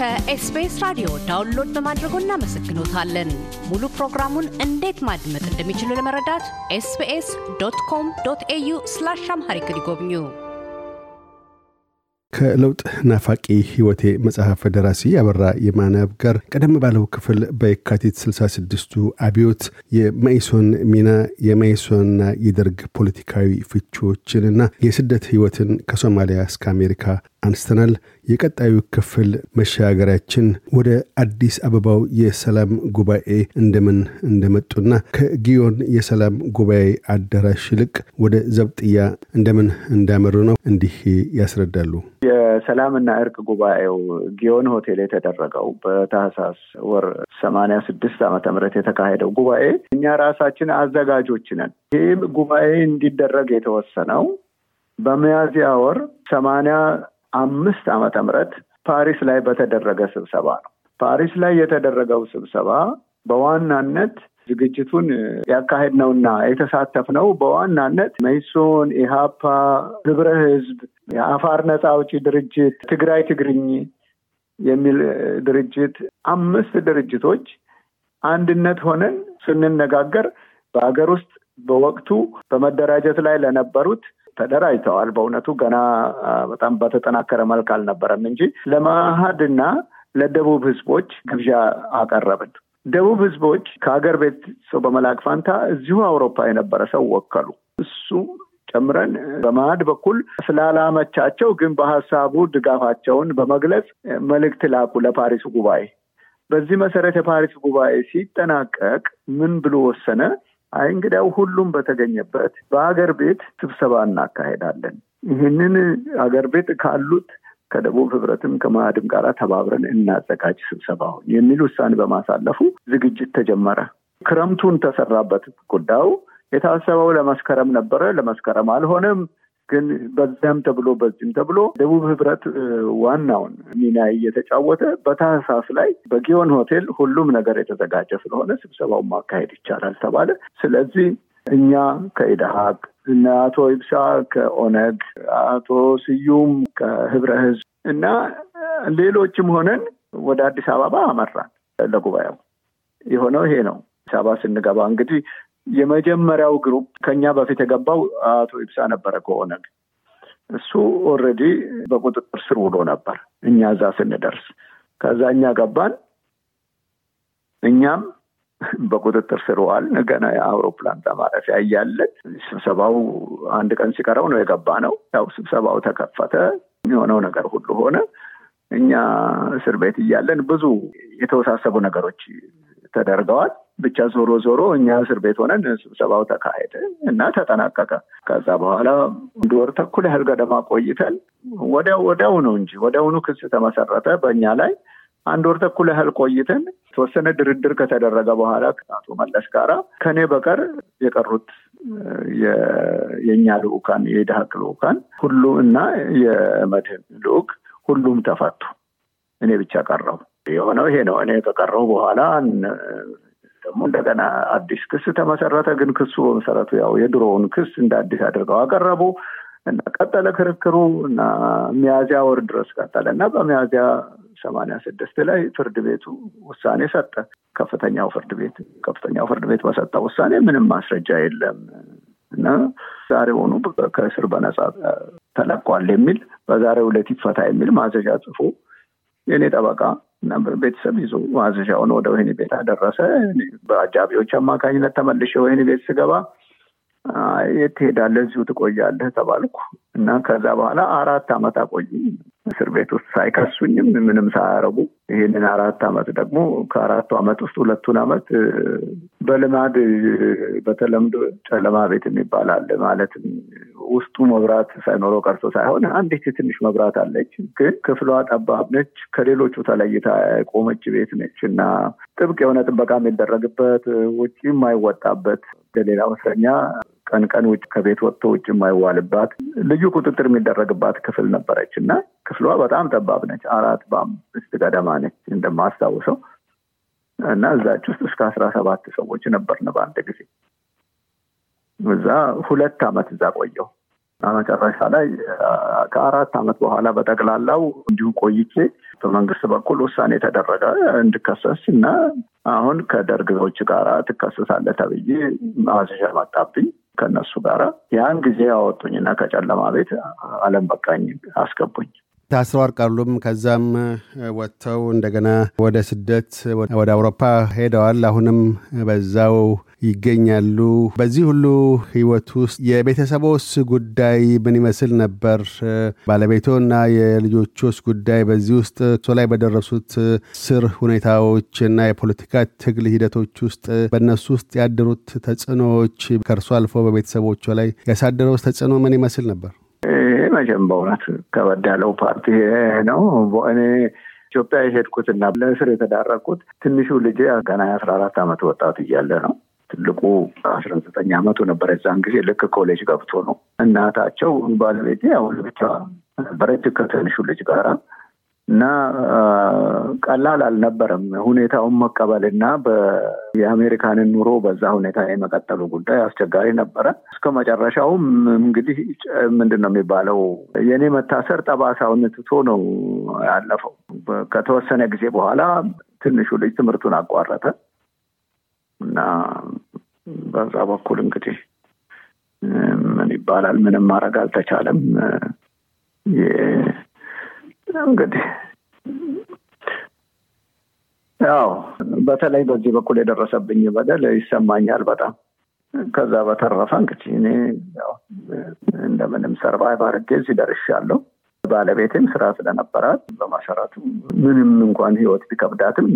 ከ SBS ራዲዮ download በማድረጎ እናመሰግኖታለን። ሙሉ ፕሮግራሙን እንዴት ማድመጥ እንደሚችሉ ለመረዳት SBS dot com dot au slash Amharic ይጎብኙ። ከለውጥ ናፋቂ ህይወቴ መጽሐፍ ደራሲ አበራ የማነአብ ጋር ቀደም ባለው ክፍል በየካቲት 66ቱ አብዮት የመኢሶን ሚና የመኢሶንና የደርግ ፖለቲካዊ ፍቺዎችንና የስደት ህይወትን ከሶማሊያ እስከ አሜሪካ አንስተናል። የቀጣዩ ክፍል መሻገሪያችን ወደ አዲስ አበባው የሰላም ጉባኤ እንደምን እንደመጡና ከጊዮን የሰላም ጉባኤ አዳራሽ ይልቅ ወደ ዘብጥያ እንደምን እንዳመሩ ነው። እንዲህ ያስረዳሉ። የሰላምና እርቅ ጉባኤው ጊዮን ሆቴል የተደረገው በታህሳስ ወር ሰማንያ ስድስት ዓመተ ምህረት የተካሄደው ጉባኤ እኛ ራሳችን አዘጋጆች ነን። ይህም ጉባኤ እንዲደረግ የተወሰነው በሚያዝያ ወር ሰማንያ አምስት ዓመተ ምህረት ፓሪስ ላይ በተደረገ ስብሰባ ነው። ፓሪስ ላይ የተደረገው ስብሰባ በዋናነት ዝግጅቱን ያካሄድነውና የተሳተፍነው በዋናነት መኢሶን፣ ኢሃፓ፣ ህብረ ህዝብ፣ የአፋር ነፃ አውጪ ድርጅት፣ ትግራይ ትግርኝ የሚል ድርጅት አምስት ድርጅቶች አንድነት ሆነን ስንነጋገር በሀገር ውስጥ በወቅቱ በመደራጀት ላይ ለነበሩት ተደራጅተዋል። በእውነቱ ገና በጣም በተጠናከረ መልክ አልነበረም እንጂ ለመሀድና ለደቡብ ህዝቦች ግብዣ አቀረብን። ደቡብ ህዝቦች ከሀገር ቤት ሰው በመላክ ፋንታ እዚሁ አውሮፓ የነበረ ሰው ወከሉ። እሱ ጨምረን በመሀድ በኩል ስላላመቻቸው ግን በሀሳቡ ድጋፋቸውን በመግለጽ መልእክት ላኩ ለፓሪስ ጉባኤ። በዚህ መሰረት የፓሪስ ጉባኤ ሲጠናቀቅ ምን ብሎ ወሰነ? አይ እንግዲያው ሁሉም በተገኘበት በሀገር ቤት ስብሰባ እናካሄዳለን። ይህንን ሀገር ቤት ካሉት ከደቡብ ህብረትም ከማዕድም ጋር ተባብረን እናዘጋጅ ስብሰባውን የሚል ውሳኔ በማሳለፉ ዝግጅት ተጀመረ። ክረምቱን ተሰራበት። ጉዳዩ የታሰበው ለመስከረም ነበረ። ለመስከረም አልሆነም። ግን በዚያም ተብሎ በዚህም ተብሎ ደቡብ ህብረት ዋናውን ሚና እየተጫወተ በታህሳስ ላይ በጊዮን ሆቴል ሁሉም ነገር የተዘጋጀ ስለሆነ ስብሰባውን ማካሄድ ይቻላል ተባለ። ስለዚህ እኛ ከኢደሀቅ እና አቶ ይብሳ ከኦነግ፣ አቶ ስዩም ከህብረ ህዝብ እና ሌሎችም ሆነን ወደ አዲስ አበባ አመራን ለጉባኤው። የሆነው ይሄ ነው። አዲስ አበባ ስንገባ እንግዲህ የመጀመሪያው group ከኛ በፊት የገባው አቶ ይብሳ ነበረ ከኦነግ። እሱ already በቁጥጥር ስር ውሎ ነበር እኛ እዛ ስንደርስ። ከዛ እኛ ገባን። እኛም በቁጥጥር ስር ዋልን። ገና የአውሮፕላን ማረፊያ እያለን ስብሰባው አንድ ቀን ሲቀረው ነው የገባነው። ያው ስብሰባው ተከፈተ። የሆነው ነገር ሁሉ ሆነ። እኛ እስር ቤት እያለን ብዙ የተወሳሰቡ ነገሮች ተደርገዋል። ብቻ ዞሮ ዞሮ እኛ እስር ቤት ሆነን ስብሰባው ተካሄደ እና ተጠናቀቀ። ከዛ በኋላ አንድ ወር ተኩል ያህል ገደማ ቆይተን ወዲያው ወዲያው ነው እንጂ ወዲያውኑ ክስ ተመሰረተ በእኛ ላይ። አንድ ወር ተኩል ያህል ቆይተን የተወሰነ ድርድር ከተደረገ በኋላ ከአቶ መለስ ጋራ ከኔ በቀር የቀሩት የእኛ ልዑካን የኢድሀቅ ልዑካን ሁሉ እና የመድህን ልዑክ ሁሉም ተፈቱ። እኔ ብቻ ቀረው። የሆነው ይሄ ነው። እኔ ከቀረው በኋላ ደግሞ እንደገና አዲስ ክስ ተመሰረተ። ግን ክሱ በመሰረቱ ያው የድሮውን ክስ እንደ አዲስ አድርገው አቀረቡ እና ቀጠለ ክርክሩ እና ሚያዚያ ወር ድረስ ቀጠለ እና በሚያዚያ ሰማንያ ስድስት ላይ ፍርድ ቤቱ ውሳኔ ሰጠ። ከፍተኛው ፍርድ ቤት ከፍተኛው ፍርድ ቤት በሰጠው ውሳኔ ምንም ማስረጃ የለም እና ዛሬውኑ ከእስር በነጻ ተለቋል የሚል በዛሬው ዕለት ይፈታ የሚል ማዘዣ ጽፎ የእኔ ጠበቃ ቤተሰብ ይዞ ማዘዣውን ወደ ወህኒ ቤት አደረሰ። በአጃቢዎች አማካኝነት ተመልሼ ወህኒ ቤት ስገባ የት ትሄዳለህ? እዚሁ ትቆያለህ ተባልኩ እና ከዛ በኋላ አራት ዓመት አቆዩ እስር ቤት ውስጥ ሳይከሱኝም ምንም ሳያረጉ። ይህንን አራት ዓመት ደግሞ ከአራቱ ዓመት ውስጥ ሁለቱን ዓመት በልማድ በተለምዶ ጨለማ ቤት የሚባል አለ። ማለትም ውስጡ መብራት ሳይኖረው ቀርቶ ሳይሆን አንዲት ትንሽ መብራት አለች፣ ግን ክፍሏ ጠባብ ነች። ከሌሎቹ ተለይታ የቆመች ቤት ነች እና ጥብቅ የሆነ ጥበቃ የሚደረግበት ውጭ የማይወጣበት እንደሌላው እስረኛ ቀን ቀን ውጭ ከቤት ወጥቶ ውጭ የማይዋልባት ልዩ ቁጥጥር የሚደረግባት ክፍል ነበረች እና ክፍሏ በጣም ጠባብ ነች። አራት በአምስት ገደማ ነች እንደማስታውሰው እና እዛች ውስጥ እስከ አስራ ሰባት ሰዎች ነበርን በአንድ ጊዜ። እዛ ሁለት ዓመት እዛ ቆየው። መጨረሻ ላይ ከአራት ዓመት በኋላ በጠቅላላው እንዲሁ ቆይቼ በመንግስት በኩል ውሳኔ ተደረገ እንድከሰስ እና አሁን ከደርግዎች ጋር ትከሰሳለህ ተብዬ ማዘዣ መጣብኝ ከነሱ ጋር ያን ጊዜ አወጡኝና ከጨለማ ቤት አለም በቃኝ አስገቡኝ። ታስረው አልቀሩም። ከዛም ወጥተው እንደገና ወደ ስደት ወደ አውሮፓ ሄደዋል። አሁንም በዛው ይገኛሉ። በዚህ ሁሉ ህይወት ውስጥ የቤተሰቦስ ጉዳይ ምን ይመስል ነበር? ባለቤቶ እና የልጆቹስ ጉዳይ በዚህ ውስጥ እሱ ላይ በደረሱት ስር ሁኔታዎች እና የፖለቲካ ትግል ሂደቶች ውስጥ በእነሱ ውስጥ ያደሩት ተጽዕኖዎች ከእርሱ አልፎ በቤተሰቦቹ ላይ ያሳደረው ተጽዕኖ ምን ይመስል ነበር? ይሄ መቼም በእውነት ከበድ ያለው ፓርቲ ነው። እኔ ኢትዮጵያ የሄድኩትና ለእስር የተዳረግኩት ትንሹ ልጄ ገና የአስራ አራት ዓመት ወጣት እያለ ነው። ትልቁ አስራ ዘጠኝ ዓመቱ ነበር። የዛን ጊዜ ልክ ኮሌጅ ገብቶ ነው። እናታቸው ባለቤቴ አሁን ብቻ ነበረች ከትንሹ ልጅ ጋራ እና ቀላል አልነበረም ሁኔታውን መቀበልና የአሜሪካንን ኑሮ በዛ ሁኔታ የመቀጠሉ ጉዳይ አስቸጋሪ ነበረ። እስከ መጨረሻውም እንግዲህ ምንድን ነው የሚባለው የእኔ መታሰር ጠባሳውን ትቶ ነው ያለፈው። ከተወሰነ ጊዜ በኋላ ትንሹ ልጅ ትምህርቱን አቋረጠ እና በዛ በኩል እንግዲህ ምን ይባላል ምንም ማድረግ አልተቻለም። እንግዲህ ያው በተለይ በዚህ በኩል የደረሰብኝ በደል ይሰማኛል በጣም። ከዛ በተረፈ እንግዲህ እኔ እንደምንም survive አድርጌ እዚህ ደርሻለሁ። ባለቤቴም ስራ ስለነበራት በመሰረቱ ምንም እንኳን ህይወት ቢከብዳትም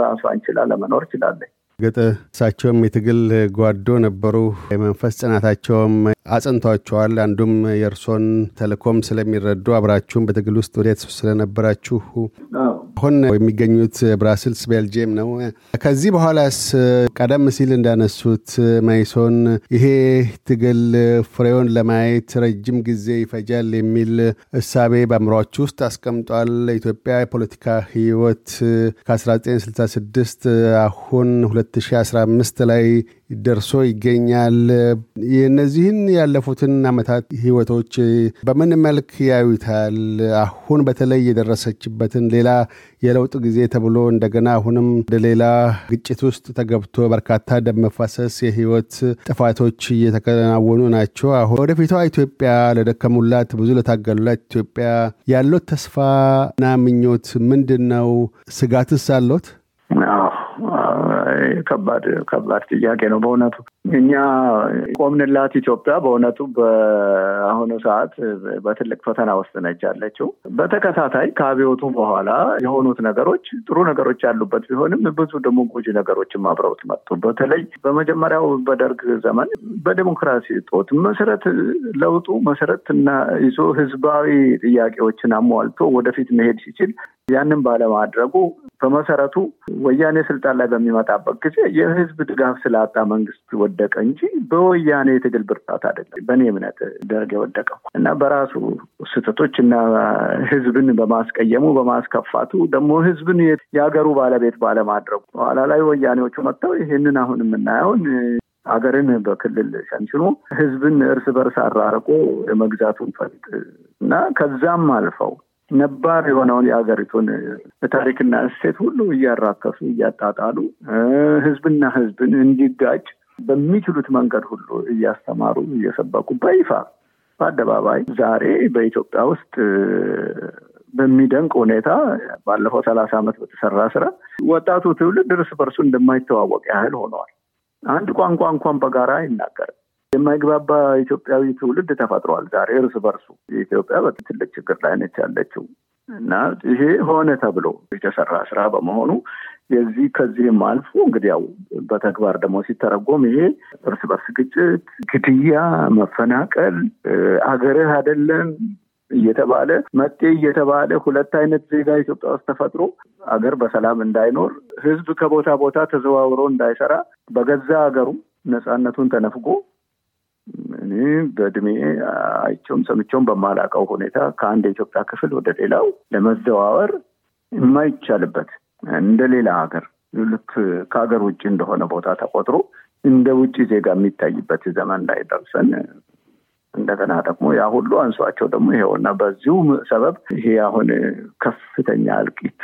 ራሷን ችላ ለመኖር ችላለች። እርግጥ እሳቸውም የትግል ጓዶ ነበሩ። የመንፈስ ጽናታቸውም አጽንቷቸዋል። አንዱም የእርሶን ተልእኮም ስለሚረዱ አብራችሁም በትግል ውስጥ ወዲያት ስለነበራችሁ አሁን የሚገኙት ብራስልስ ቤልጅየም ነው። ከዚህ በኋላስ ቀደም ሲል እንዳነሱት መይሶን ይሄ ትግል ፍሬውን ለማየት ረጅም ጊዜ ይፈጃል የሚል እሳቤ በአእምሯችሁ ውስጥ አስቀምጧል። ኢትዮጵያ የፖለቲካ ህይወት ከ1966 አሁን 2015 ላይ ደርሶ ይገኛል። የእነዚህን ያለፉትን ዓመታት ህይወቶች በምን መልክ ያዩታል? አሁን በተለይ የደረሰችበትን ሌላ የለውጥ ጊዜ ተብሎ እንደገና አሁንም ወደ ሌላ ግጭት ውስጥ ተገብቶ በርካታ ደም መፋሰስ፣ የህይወት ጥፋቶች እየተከናወኑ ናቸው። አሁን ወደፊቷ ኢትዮጵያ ለደከሙላት፣ ብዙ ለታገሉላት ኢትዮጵያ ያሉት ተስፋና ምኞት ምንድን ነው? ስጋትስ አሎት? ከባድ ከባድ ጥያቄ ነው በእውነቱ። እኛ ቆምንላት ኢትዮጵያ በእውነቱ በአሁኑ ሰዓት በትልቅ ፈተና ውስጥ ነች ያለችው። በተከታታይ ከአብዮቱ በኋላ የሆኑት ነገሮች ጥሩ ነገሮች ያሉበት ቢሆንም ብዙ ደግሞ ጎጂ ነገሮችም አብረውት መጡ። በተለይ በመጀመሪያው በደርግ ዘመን በዴሞክራሲ እጦት መሰረት ለውጡ መሰረትና ይዞ ህዝባዊ ጥያቄዎችን አሟልቶ ወደፊት መሄድ ሲችል ያንን ባለማድረጉ በመሰረቱ ወያኔ ስልጣን ላይ በሚመጣበት ጊዜ የህዝብ ድጋፍ ስላጣ መንግስት ወደቀ እንጂ በወያኔ የትግል ብርታት አይደለም። በእኔ እምነት ደርግ የወደቀው እና በራሱ ስህተቶች እና ህዝብን በማስቀየሙ በማስከፋቱ ደግሞ ህዝብን የሀገሩ ባለቤት ባለማድረጉ በኋላ ላይ ወያኔዎቹ መጥተው ይህንን አሁን የምናየውን ሀገርን በክልል ሸንሽኖ ህዝብን እርስ በርስ አራርቆ የመግዛቱን ፈሊጥ እና ከዛም አልፈው ነባር የሆነውን የሀገሪቱን ታሪክና እሴት ሁሉ እያራከሱ እያጣጣሉ ህዝብና ህዝብን እንዲጋጭ በሚችሉት መንገድ ሁሉ እያስተማሩ እየሰበኩ በይፋ በአደባባይ ዛሬ በኢትዮጵያ ውስጥ በሚደንቅ ሁኔታ ባለፈው ሰላሳ ዓመት በተሰራ ስራ ወጣቱ ትውልድ እርስ በርሱ እንደማይተዋወቅ ያህል ሆነዋል። አንድ ቋንቋ እንኳን በጋራ አይናገርም። የማይግባባ ኢትዮጵያዊ ትውልድ ተፈጥሯል። ዛሬ እርስ በርሱ የኢትዮጵያ በትልቅ ችግር ላይ ነች ያለችው እና ይሄ ሆነ ተብሎ የተሰራ ስራ በመሆኑ የዚህ ከዚህም አልፎ እንግዲህ ያው በተግባር ደግሞ ሲተረጎም ይሄ እርስ በርስ ግጭት፣ ግድያ፣ መፈናቀል አገርህ አይደለም እየተባለ መጤ እየተባለ ሁለት አይነት ዜጋ ኢትዮጵያ ውስጥ ተፈጥሮ አገር በሰላም እንዳይኖር ህዝብ ከቦታ ቦታ ተዘዋውሮ እንዳይሰራ በገዛ ሀገሩ ነፃነቱን ተነፍጎ እኔ በእድሜ አይቸውም ሰምቸውም በማላውቀው ሁኔታ ከአንድ የኢትዮጵያ ክፍል ወደ ሌላው ለመዘዋወር የማይቻልበት እንደ ሌላ ሀገር ልክ ከሀገር ውጭ እንደሆነ ቦታ ተቆጥሮ እንደ ውጭ ዜጋ የሚታይበት ዘመን ላይ ደርሰን እንደገና ደግሞ ያ ሁሉ አንሷቸው ደግሞ ይሄውና በዚሁ ሰበብ ይሄ አሁን ከፍተኛ እልቂት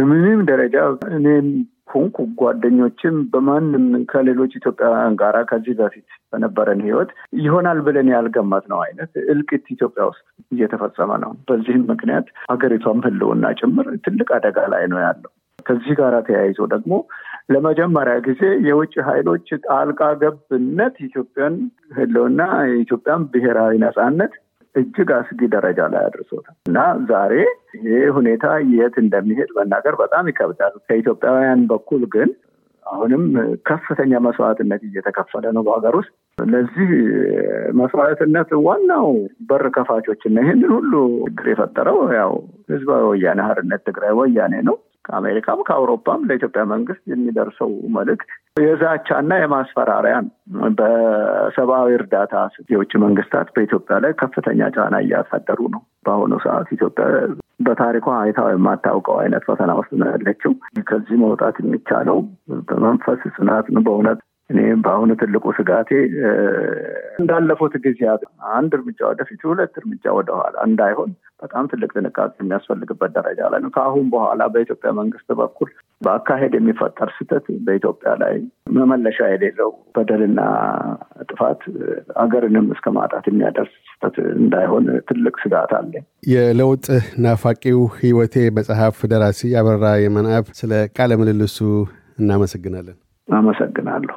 ምንም ደረጃ እኔም ሆንኩ ጓደኞችም በማንም ከሌሎች ኢትዮጵያውያን ጋራ ከዚህ በፊት በነበረን ህይወት ይሆናል ብለን ያልገመት ነው አይነት እልቂት ኢትዮጵያ ውስጥ እየተፈጸመ ነው። በዚህም ምክንያት ሀገሪቷም ህልውና ጭምር ትልቅ አደጋ ላይ ነው ያለው። ከዚህ ጋር ተያይዞ ደግሞ ለመጀመሪያ ጊዜ የውጭ ኃይሎች ጣልቃ ገብነት ኢትዮጵያን ህልውና የኢትዮጵያን ብሔራዊ ነጻነት እጅግ አስጊ ደረጃ ላይ አድርሶታል እና ዛሬ ይህ ሁኔታ የት እንደሚሄድ መናገር በጣም ይከብዳል። ከኢትዮጵያውያን በኩል ግን አሁንም ከፍተኛ መስዋዕትነት እየተከፈለ ነው በሀገር ውስጥ። ለዚህ መስዋዕትነት ዋናው በር ከፋቾች እና ይህንን ሁሉ ችግር የፈጠረው ያው ህዝባዊ ወያኔ ሓርነት ትግራይ ወያኔ ነው። ከአሜሪካም ከአውሮፓም ለኢትዮጵያ መንግስት የሚደርሰው መልእክት የዛቻና የማስፈራሪያ ነው። በሰብአዊ እርዳታ የውጭ መንግስታት በኢትዮጵያ ላይ ከፍተኛ ጫና እያሳደሩ ነው። በአሁኑ ሰዓት ኢትዮጵያ በታሪኳ አይታ የማታውቀው አይነት ፈተና ውስጥ ነው ያለችው። ከዚህ መውጣት የሚቻለው በመንፈስ ጽናት በእውነት እኔ በአሁኑ ትልቁ ስጋቴ እንዳለፉት ጊዜያት አንድ እርምጃ ወደፊት፣ ሁለት እርምጃ ወደኋላ እንዳይሆን በጣም ትልቅ ጥንቃቄ የሚያስፈልግበት ደረጃ ላይ ነው። ከአሁን በኋላ በኢትዮጵያ መንግስት በኩል በአካሄድ የሚፈጠር ስህተት በኢትዮጵያ ላይ መመለሻ የሌለው በደልና ጥፋት አገርንም እስከ ማጣት የሚያደርስ ስህተት እንዳይሆን ትልቅ ስጋት አለ። የለውጥ ናፋቂው ህይወቴ መጽሐፍ ደራሲ አበራ የማነአብ፣ ስለ ቃለ ምልልሱ እናመሰግናለን። አመሰግናለሁ።